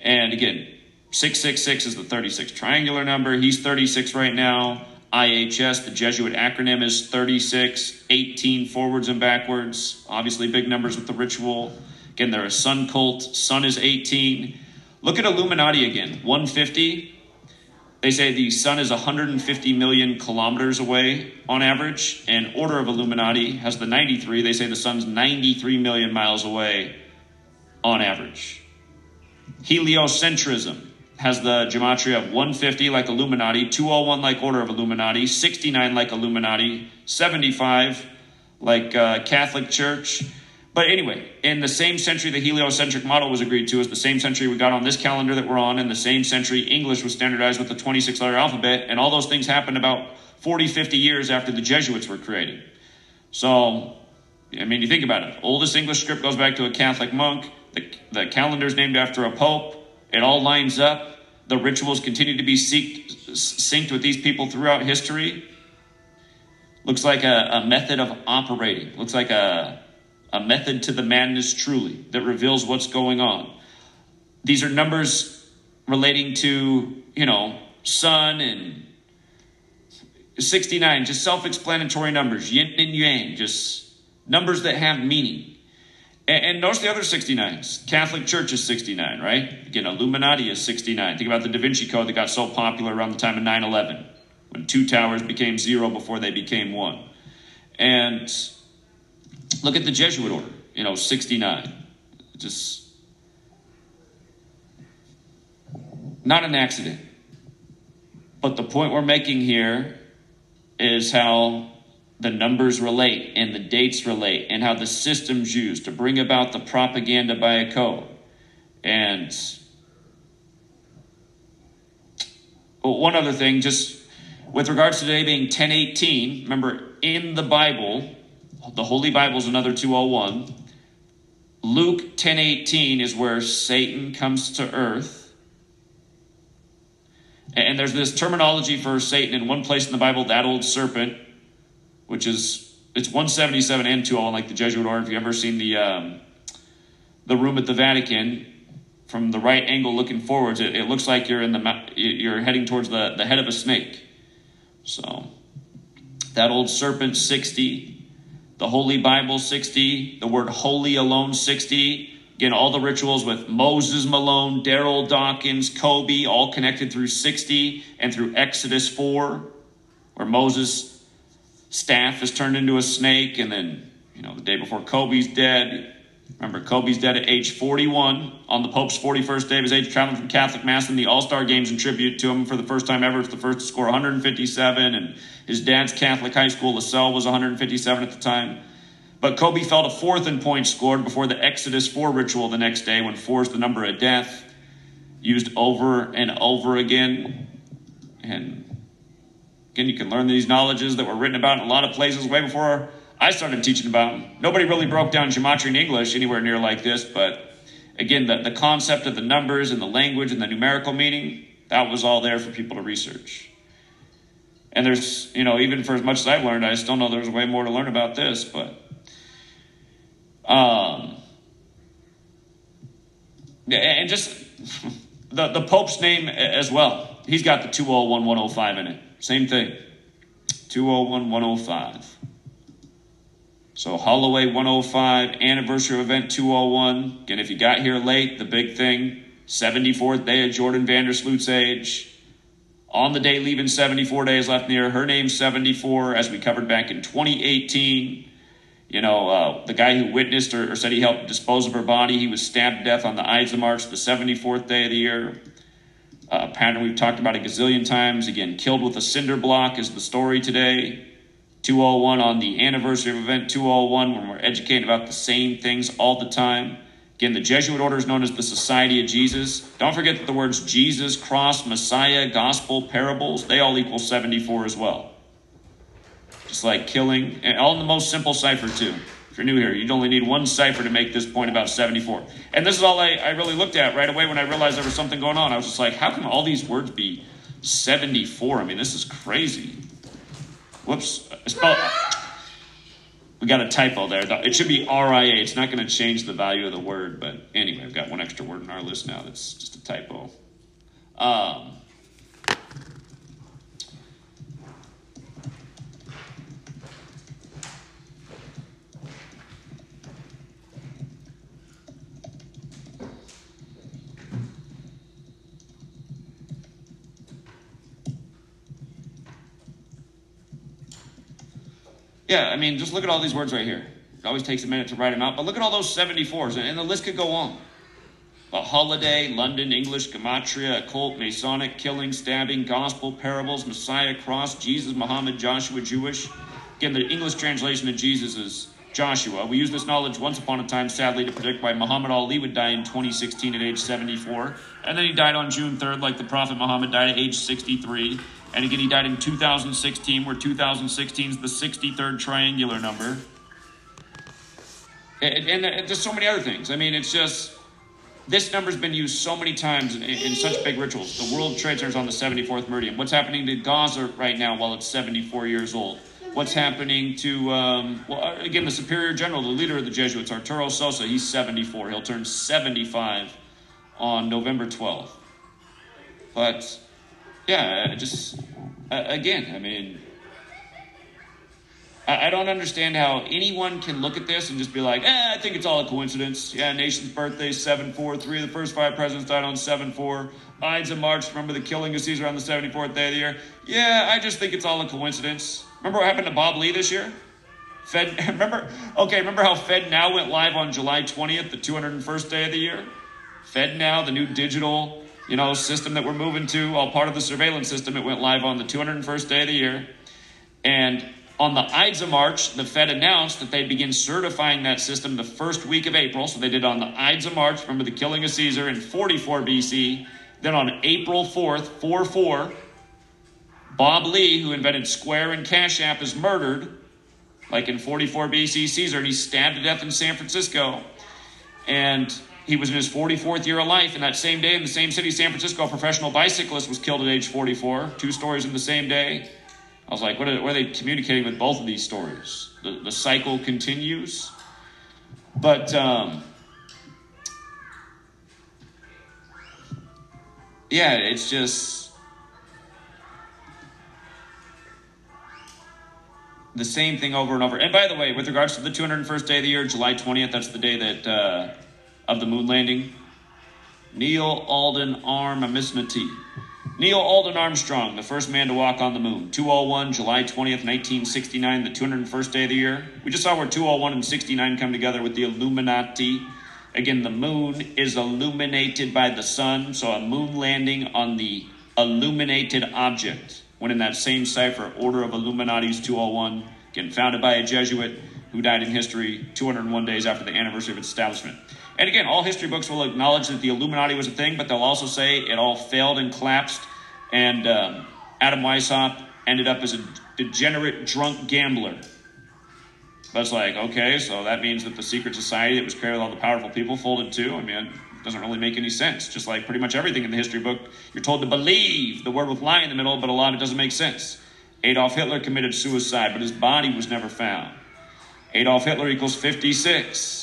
And again, 666 is the 36 triangular number. He's 36 right now. IHS, the Jesuit acronym, is 36, 18 forwards and backwards. Obviously, big numbers with the ritual. Again, they're a sun cult. Sun is 18. Look at Illuminati again 150. They say the sun is 150 million kilometers away on average, and Order of Illuminati has the 93. They say the sun's 93 million miles away on average. Heliocentrism has the gematria of 150 like Illuminati, 201 like Order of Illuminati, 69 like Illuminati, 75 like uh, Catholic Church, but anyway, in the same century the heliocentric model was agreed to is the same century we got on this calendar that we're on, in the same century English was standardized with the 26 letter alphabet, and all those things happened about 40, 50 years after the Jesuits were created. So, I mean, you think about it. Oldest English script goes back to a Catholic monk. The, the calendar is named after a pope. It all lines up. The rituals continue to be seeked, synced with these people throughout history. Looks like a, a method of operating. Looks like a a method to the madness truly that reveals what's going on. These are numbers relating to, you know, sun and 69, just self explanatory numbers, yin and yang, just numbers that have meaning. And, and notice the other 69s. Catholic Church is 69, right? Again, Illuminati is 69. Think about the Da Vinci Code that got so popular around the time of 9 11, when two towers became zero before they became one. And Look at the Jesuit order, you know, 69. Just not an accident. But the point we're making here is how the numbers relate and the dates relate and how the system's used to bring about the propaganda by a code. And one other thing, just with regards to today being 1018, remember in the Bible, the Holy Bible is another 201. Luke 10:18 is where Satan comes to earth. And there's this terminology for Satan in one place in the Bible, that old serpent, which is it's 177 and 201 like the Jesuit order. If you've ever seen the um, the room at the Vatican from the right angle looking forwards, it, it looks like you're in the you're heading towards the, the head of a snake. So that old serpent 60 the Holy Bible 60, the word holy alone 60. Again, all the rituals with Moses Malone, Darryl Dawkins, Kobe, all connected through 60 and through Exodus 4, where Moses staff is turned into a snake, and then, you know, the day before Kobe's dead. Remember, Kobe's dead at age 41 on the Pope's 41st day of his age, traveling from Catholic Mass in the All Star Games in tribute to him for the first time ever. It's the first to score 157, and his dad's Catholic high school, LaSalle, was 157 at the time. But Kobe fell to fourth in points scored before the Exodus 4 ritual the next day, when four is the number of death, used over and over again. And again, you can learn these knowledges that were written about in a lot of places way before I started teaching about them. Nobody really broke down gematria in English anywhere near like this, but again, the, the concept of the numbers and the language and the numerical meaning, that was all there for people to research. And there's, you know, even for as much as I've learned, I still know there's way more to learn about this, but um, and just the, the Pope's name as well. He's got the 201 105 in it. Same thing. 201 105. So Holloway 105, anniversary of event 201. Again, if you got here late, the big thing, 74th day of Joran van der Sloot's age. On the day leaving 74 days left year, her name's 74, as we covered back in 2018. You know, uh, the guy who witnessed or, or, said he helped dispose of her body, he was stabbed to death on the Ides of March, the 74th day of the year. Uh, pattern we've talked about a gazillion times. Again, killed with a cinder block is the story today. 201 on the anniversary of event 201 when we're educating about the same things all the time. Again, the Jesuit order is known as the Society of Jesus. Don't forget that the words Jesus, cross, Messiah, gospel, parables, they all equal 74 as well. Just like killing, and all in the most simple cipher, too. If you're new here, you'd only need one cipher to make this point about 74. And this is all I, I really looked at right away when I realized there was something going on. I was just like, how can all these words be 74? I mean, this is crazy. Whoops. Spell, we got a typo there. It should be RIA. It's not going to change the value of the word, but anyway, I've got one extra word in our list now that's just a typo. Um, Yeah, I mean, just look at all these words right here. It always takes a minute to write them out, but look at all those 74s, and the list could go on. A holiday, London, English, Gematria, occult, Masonic, killing, stabbing, gospel, parables, Messiah, cross, Jesus, Muhammad, Joshua, Jewish. Again, the English translation of Jesus is Joshua. We use this knowledge once upon a time, sadly, to predict why Muhammad Ali would die in 2016 at age 74. And then he died on June 3rd, like the Prophet Muhammad died at age 63. And again, he died in 2016, where 2016 is the 63rd triangular number. And, and, there's so many other things. I mean, it's just this number's been used so many times in, in such big rituals. The World Trade Center is on the 74th meridian. What's happening to Gaza right now while it's 74 years old? What's happening to, um, well, uh, again, the Superior General, the leader of the Jesuits, Arturo Sosa, he's 74. He'll turn 75 on November 12th. But yeah, just uh, again, I mean, I, I, don't understand how anyone can look at this and just be like, eh, I think it's all a coincidence. Yeah, nation's birthday, 7 4. Three of the first five presidents died on 7 4. Ides of March, remember the killing of Caesar on the 74th day of the year? Yeah, I just think it's all a coincidence. Remember what happened to Bob Lee this year? Fed, remember, okay, remember how Fed Now went live on July 20th, the 201st day of the year? Fed Now, the new digital you know, system that we're moving to, all part of the surveillance system. It went live on the 201st day of the year. And on the Ides of March, the Fed announced that they'd begin certifying that system the first week of April. So they did on the Ides of March, remember the killing of Caesar in 44 BC. Then on April 4th, 4 4, Bob Lee, who invented Square and Cash App, is murdered, like in 44 BC Caesar, and he's stabbed to death in San Francisco. And he was in his 44th year of life, and that same day in the same city, San Francisco, a professional bicyclist was killed at age 44. Two stories in the same day. I was like, what are, what are they communicating with both of these stories? The, the cycle continues. But, um, yeah, it's just the same thing over and over. And by the way, with regards to the 201st day of the year, July 20th, that's the day that. Uh, of the moon landing. Neil Alden Armistice. Neil Alden Armstrong, the first man to walk on the moon. 201, July 20th, 1969, the 201st day of the year. We just saw where 201 and 69 come together with the Illuminati. Again, the moon is illuminated by the sun, so a moon landing on the illuminated object. When in that same cipher, Order of Illuminati's 201, again, founded by a Jesuit who died in history 201 days after the anniversary of its establishment. And again, all history books will acknowledge that the Illuminati was a thing, but they'll also say it all failed and collapsed, and um, Adam Weishaupt ended up as a degenerate, drunk gambler. But it's like, okay, so that means that the secret society that was created with all the powerful people folded too? I mean, it doesn't really make any sense. Just like pretty much everything in the history book, you're told to believe the word with lie in the middle, but a lot of it doesn't make sense. Adolf Hitler committed suicide, but his body was never found. Adolf Hitler equals 56.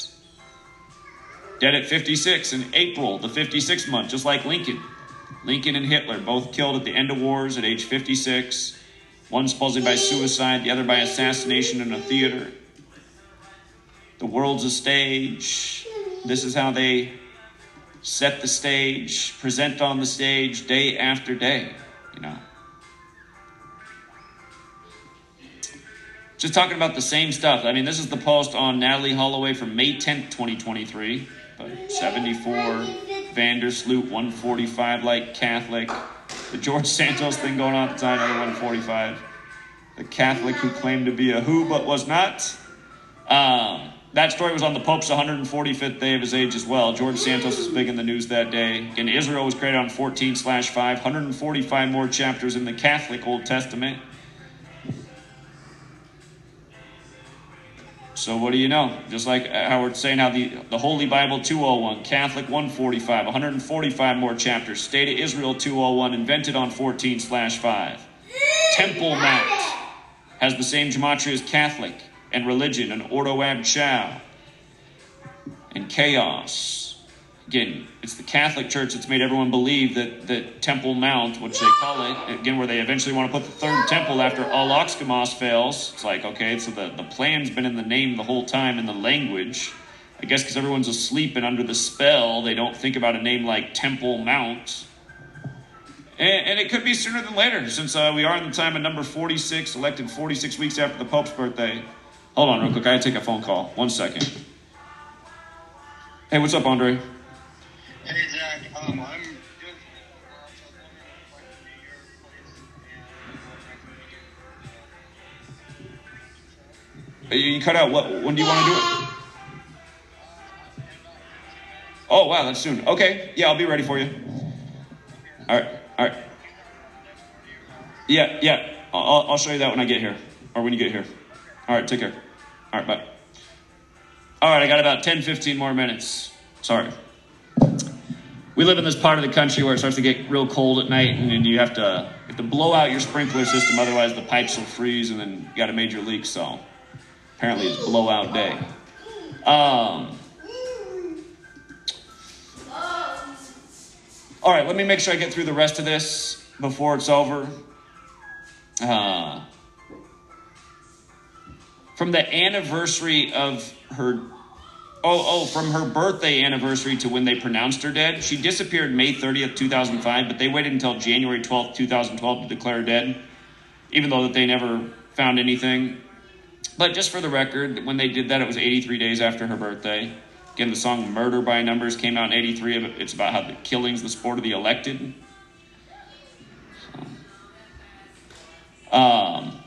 Dead at 56 in April, the 56th month, just like Lincoln. Lincoln and Hitler both killed at the end of wars at age 56. One supposedly by suicide, the other by assassination in a theater. The world's a stage. This is how they set the stage, present on the stage day after day, you know. Just talking about the same stuff. I mean, this is the post on Natalee Holloway from May 10th, 2023. 74, van der Sloot, 145 like Catholic. The George Santos thing going on at the time, another 145. The Catholic who claimed to be a who but was not. Um, that story was on the Pope's 145th day of his age as well. George Santos was big in the news that day. And Israel was created on 14 slash 5, 145 more chapters in the Catholic Old Testament. So what do you know? Just like how we're saying how the, the Holy Bible 201, Catholic 145, 145 more chapters, State of Israel 201, invented on 14 slash 5. Temple Mount has the same gematria as Catholic and religion and Ordo Ab and chaos. Again, it's the Catholic Church that's made everyone believe that, that Temple Mount, which they call it, again, where they eventually want to put the third temple after all Al fails. It's like, okay, so the, the plan's been in the name the whole time in the language. I guess because everyone's asleep and under the spell, they don't think about a name like Temple Mount. And, and it could be sooner than later, since uh, we are in the time of number 46, elected 46 weeks after the Pope's birthday. Hold on real quick, I gotta take a phone call. One second. Hey, what's up, Andre? Hey Zach, um, I'm place and You cut out. What? When do you want to do it? Oh wow, that's soon. Okay, yeah, I'll be ready for you. All right, all right. Yeah, yeah. I'll, I'll show you that when I get here, or when you get here. All right, take care. All right, bye. All right, I got about 10, 15 more minutes. Sorry we live in this part of the country where it starts to get real cold at night, and, and you have to have to blow out your sprinkler system, otherwise the pipes will freeze, and then you got a major leak. So apparently it's blowout day. Um, all right, let me make sure I get through the rest of this before it's over. Uh, from the anniversary of her Oh, oh, from her birthday anniversary to when they pronounced her dead. She disappeared May 30th, 2005, but they waited until January 12th, 2012 to declare her dead, even though that they never found anything. But just for the record, when they did that, it was 83 days after her birthday. Again, the song Murder by Numbers came out in 83. It's about how the killing's the sport of the elected. Um,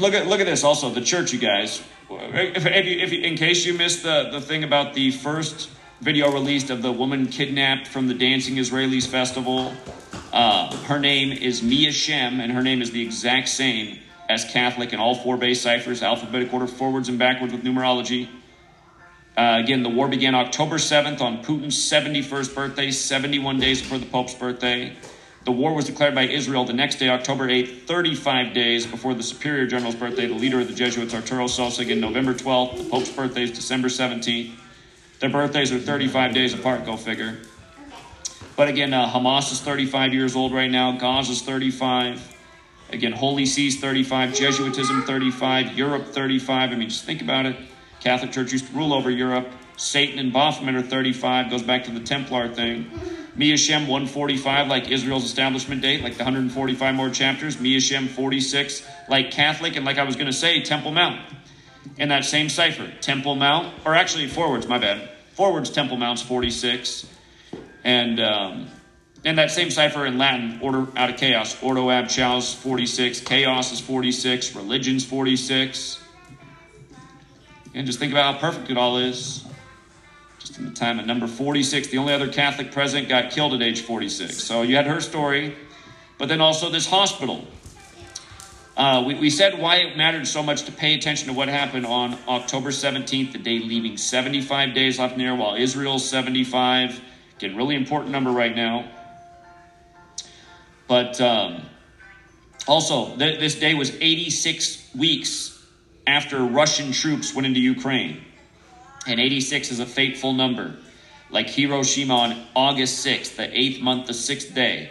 look at look at this. Also, the church, you guys. If, if you, if in case you missed the the thing about the first video released of the woman kidnapped from the Dancing Israelis festival, uh, her name is Mia Shem, and her name is the exact same as Catholic in all four base ciphers, alphabetic order, forwards and backwards with numerology. Uh, again, the war began October 7th on Putin's 71st birthday, 71 days before the Pope's birthday. The war was declared by Israel the next day, October 8th, 35 days before the Superior General's birthday, the leader of the Jesuits, Arturo Sosa, in November 12th. The Pope's birthday is December 17th. Their birthdays are 35 days apart, go figure. But again, uh, Hamas is 35 years old right now, Gaza is 35. Again, Holy See's 35, Jesuitism 35, Europe 35. I mean, just think about it. Catholic Church used to rule over Europe. Satan and Baphomet are 35, goes back to the Templar thing. Mia Shem 145, like Israel's establishment date, like the 145 more chapters. Mia Shem 46, like Catholic, and like I was going to say, Temple Mount. In that same cipher, Temple Mount, or actually forwards, my bad. Forwards, Temple Mount's 46. And um, that same cipher in Latin, order out of chaos, Ordo ab chaos 46, chaos is 46, religion's 46. And just think about how perfect it all is. In the time of number 46, the only other Catholic president got killed at age 46. So you had her story, but then also this hospital. Uh, we, we said why it mattered so much to pay attention to what happened on October 17th, the day leaving 75 days left in the air, while Israel's 75. Again, really important number right now. But um, also, th- this day was 86 weeks after Russian troops went into Ukraine. And 86 is a fateful number. Like Hiroshima on August 6th, the eighth month, the sixth day.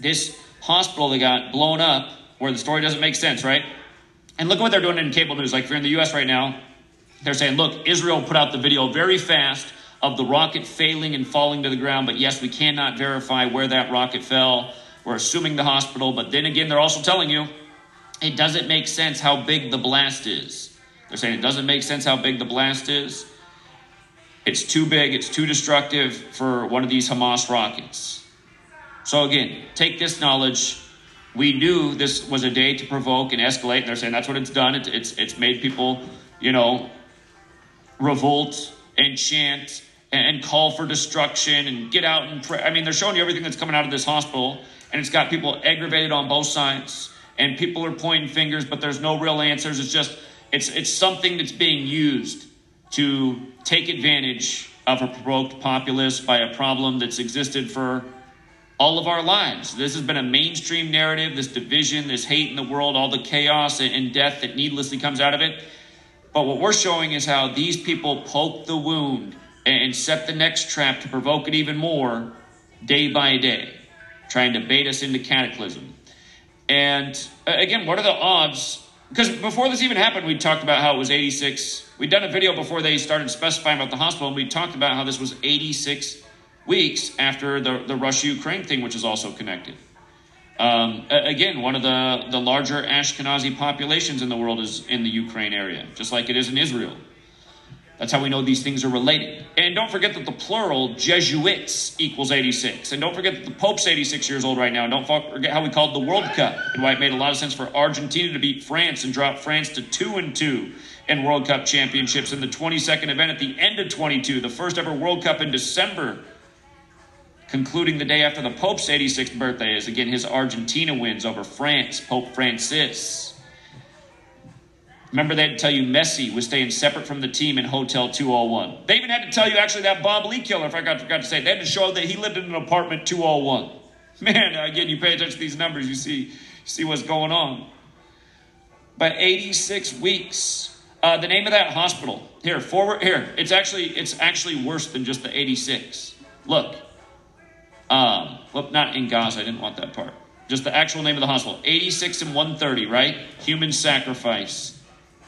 This hospital that got blown up, where the story doesn't make sense, right? And look at what they're doing in cable news. Like if you're in the US right now, they're saying, look, Israel put out the video very fast of the rocket failing and falling to the ground, but yes, we cannot verify where that rocket fell. We're assuming the hospital, but then again, they're also telling you it doesn't make sense how big the blast is. They're saying it doesn't make sense how big the blast is. It's too big, it's too destructive for one of these Hamas rockets. So, again, take this knowledge. We knew this was a day to provoke and escalate, and they're saying that's what it's done. It, it's, it's made people, you know, revolt and chant and, and call for destruction and get out and pray. I mean, they're showing you everything that's coming out of this hospital, and it's got people aggravated on both sides, and people are pointing fingers, but there's no real answers. It's just, it's, it's something that's being used to take advantage of a provoked populace by a problem that's existed for all of our lives. This has been a mainstream narrative, this division, this hate in the world, all the chaos and death that needlessly comes out of it. But what we're showing is how these people poke the wound and set the next trap to provoke it even more day by day, trying to bait us into cataclysm. And again, what are the odds? Because before this even happened, we talked about how it was 86. We'd done a video before they started specifying about the hospital, and we talked about how this was 86 weeks after the, the Russia Ukraine thing, which is also connected. Um, again, one of the, the larger Ashkenazi populations in the world is in the Ukraine area, just like it is in Israel. That's how we know these things are related. And don't forget that the plural, Jesuits, equals 86. And don't forget that the Pope's 86 years old right now. And don't forget how we called the World Cup and why it made a lot of sense for Argentina to beat France and drop France to 2 and 2 in World Cup championships in the 22nd event at the end of 22, the first ever World Cup in December, concluding the day after the Pope's 86th birthday, is again his Argentina wins over France, Pope Francis. Remember, they had to tell you Messi was staying separate from the team in Hotel 201. They even had to tell you, actually, that Bob Lee killer, if I got, forgot to say, they had to show that he lived in an apartment 201. Man, again, you pay attention to these numbers, you see, see what's going on. By 86 weeks, uh, the name of that hospital here, forward here. It's actually it's actually worse than just the 86. Look, um, well, not in Gaza. I didn't want that part. Just the actual name of the hospital. 86 and 130, right? Human sacrifice.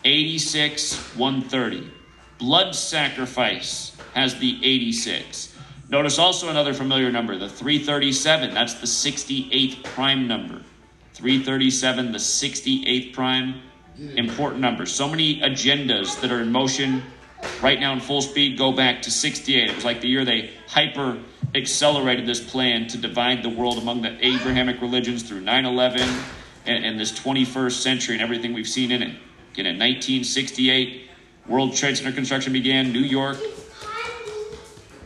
86, 130. Blood sacrifice has the 86. Notice also another familiar number, the 337. That's the 68th prime number. 337, the 68th prime. Important number. So many agendas that are in motion right now in full speed go back to 68. It was like the year they hyper accelerated this plan to divide the world among the Abrahamic religions through 9 11 and, and this 21st century and everything we've seen in it. Again, in 1968, World Trade Center construction began. New York.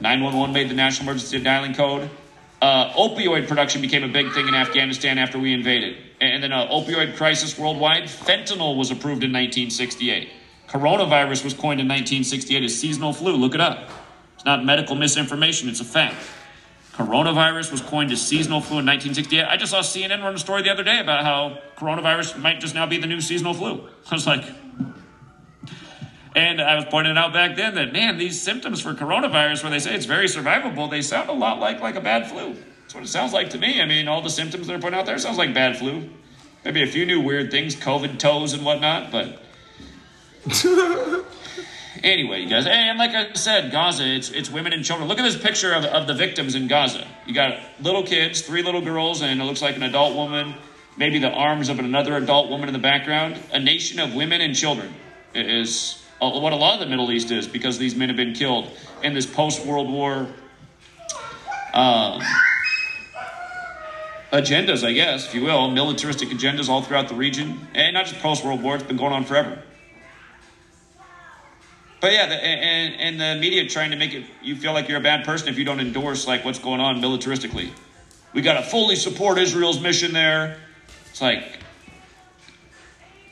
911 made the national emergency dialing code. Uh, opioid production became a big thing in Afghanistan after we invaded. And then uh, opioid crisis worldwide. Fentanyl was approved in 1968. Coronavirus was coined in 1968 as seasonal flu. Look it up. It's not medical misinformation, it's a fact. Coronavirus was coined as seasonal flu in 1968. I just saw CNN run a story the other day about how coronavirus might just now be the new seasonal flu. I was like, and I was pointing out back then that, man, these symptoms for coronavirus, where they say it's very survivable, they sound a lot like, like a bad flu. That's what it sounds like to me. I mean, all the symptoms they're putting out there sounds like bad flu. Maybe a few new weird things, COVID toes and whatnot, but Anyway, you guys, and like I said, Gaza, it's it's women and children. Look at this picture of, of the victims in Gaza. You got little kids, three little girls, and it looks like an adult woman, maybe the arms of another adult woman in the background. A nation of women and children is what a lot of the Middle East is because these men have been killed in this post World War um, agendas, I guess, if you will, militaristic agendas all throughout the region, and not just post World War. It's been going on forever. But yeah, the, and and the media trying to make it you feel like you're a bad person if you don't endorse like what's going on militaristically. We got to fully support Israel's mission there. It's like,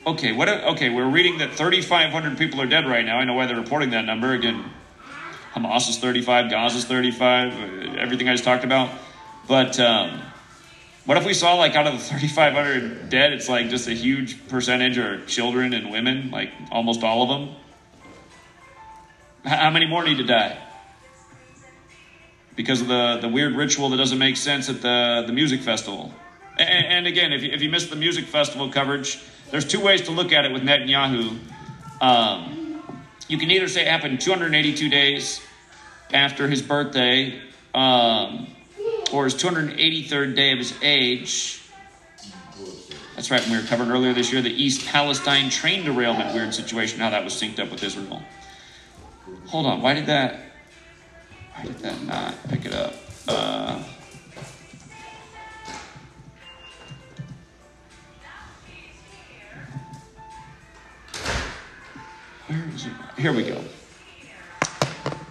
okay, what? Okay, we're reading that 3,500 people are dead right now. I know why they're reporting that number. Again, Hamas is 35, Gaza is 35, uh, everything I just talked about. But um, what if we saw like out of the 3,500 dead, it's like just a huge percentage are children and women, like almost all of them. How many more need to die? Because of the, the weird ritual that doesn't make sense at the, the music festival. And, and again, if you, if you missed the music festival coverage, there's two ways to look at it with Netanyahu. Um, you can either say it happened 282 days after his birthday, um, or his 283rd day of his age. That's right, we were covering earlier this year the East Palestine train derailment weird situation, how that was synced up with Israel. Hold on, why did that? Why did that not pick it up? Uh, where is it? Here we go.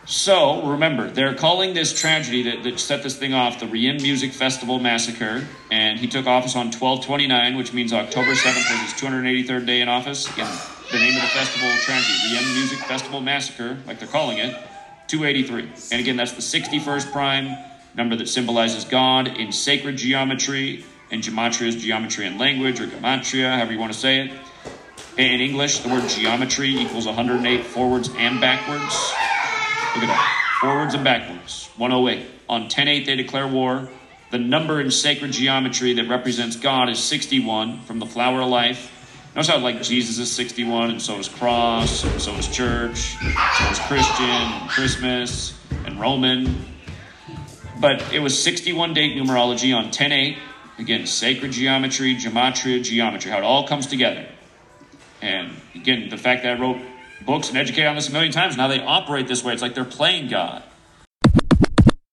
So remember, they're calling this tragedy that, that set this thing off the Reim Music Festival massacre, and he took office on 1229, which means October 7th was his 283rd day in office. Again, the name of the festival tragedy, Reim Music Festival Massacre, like they're calling it, 283. And again, that's the 61st prime number that symbolizes God in sacred geometry, and gematria is geometry in language, or gematria, however you want to say it. In English, the word geometry equals 108 forwards and backwards. Look at that. Forwards and backwards. 108. On 10 8, they declare war. The number in sacred geometry that represents God is 61 from the flower of life. Notice how like Jesus is 61, and so is cross, and so is church, so is Christian, and Christmas, and Roman. But it was 61 date numerology on 10 8. Again, sacred geometry, gematria, geometry, how it all comes together. And again, the fact that I wrote books and educated on this a million times, now they operate this way. It's like they're playing God.